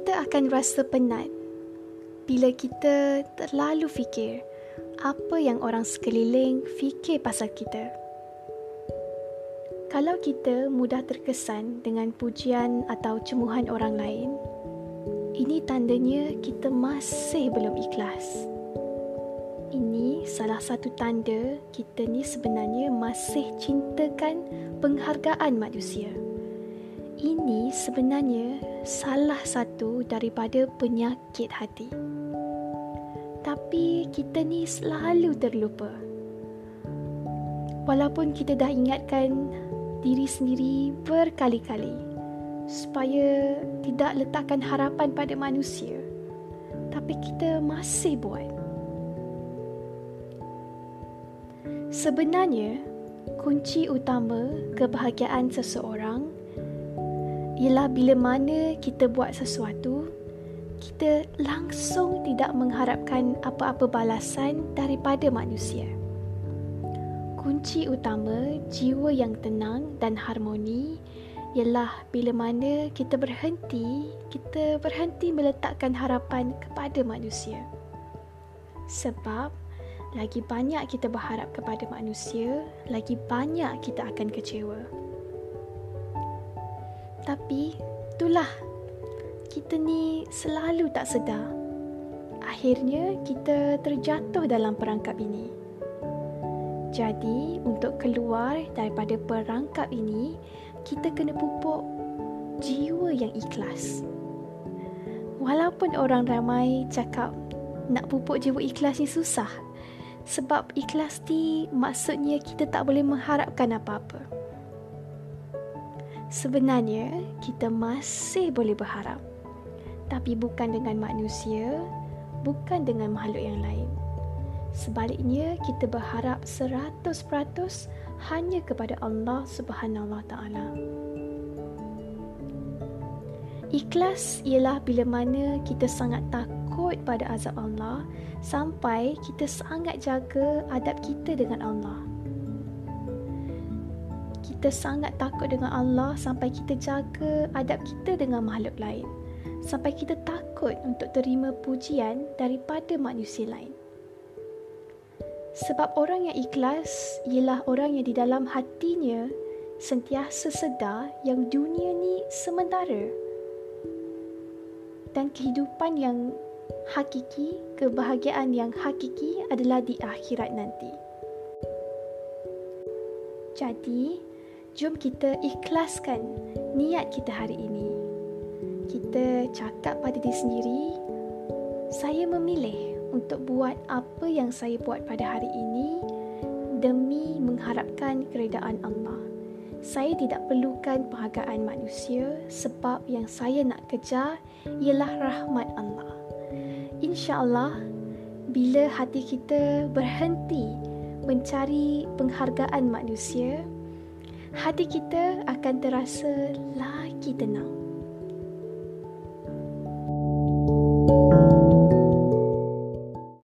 akan rasa penat bila kita terlalu fikir apa yang orang sekeliling fikir pasal kita. Kalau kita mudah terkesan dengan pujian atau cemuhan orang lain, ini tandanya kita masih belum ikhlas. Ini salah satu tanda kita ni sebenarnya masih cintakan penghargaan manusia ini sebenarnya salah satu daripada penyakit hati. Tapi kita ni selalu terlupa. Walaupun kita dah ingatkan diri sendiri berkali-kali supaya tidak letakkan harapan pada manusia. Tapi kita masih buat. Sebenarnya, kunci utama kebahagiaan seseorang ialah bila mana kita buat sesuatu, kita langsung tidak mengharapkan apa-apa balasan daripada manusia. Kunci utama jiwa yang tenang dan harmoni ialah bila mana kita berhenti, kita berhenti meletakkan harapan kepada manusia. Sebab lagi banyak kita berharap kepada manusia, lagi banyak kita akan kecewa. Tapi itulah kita ni selalu tak sedar. Akhirnya kita terjatuh dalam perangkap ini. Jadi untuk keluar daripada perangkap ini, kita kena pupuk jiwa yang ikhlas. Walaupun orang ramai cakap nak pupuk jiwa ikhlas ni susah. Sebab ikhlas ni maksudnya kita tak boleh mengharapkan apa-apa. Sebenarnya, kita masih boleh berharap. Tapi bukan dengan manusia, bukan dengan makhluk yang lain. Sebaliknya, kita berharap 100% hanya kepada Allah Subhanahu Wa Taala. Ikhlas ialah bila mana kita sangat takut pada azab Allah sampai kita sangat jaga adab kita dengan Allah kita sangat takut dengan Allah sampai kita jaga adab kita dengan makhluk lain. Sampai kita takut untuk terima pujian daripada manusia lain. Sebab orang yang ikhlas ialah orang yang di dalam hatinya sentiasa sedar yang dunia ni sementara. Dan kehidupan yang hakiki, kebahagiaan yang hakiki adalah di akhirat nanti. Jadi, Jom kita ikhlaskan niat kita hari ini. Kita cakap pada diri sendiri, saya memilih untuk buat apa yang saya buat pada hari ini demi mengharapkan keredaan Allah. Saya tidak perlukan penghargaan manusia sebab yang saya nak kejar ialah rahmat Allah. InsyaAllah, bila hati kita berhenti mencari penghargaan manusia, hati kita akan terasa lagi tenang.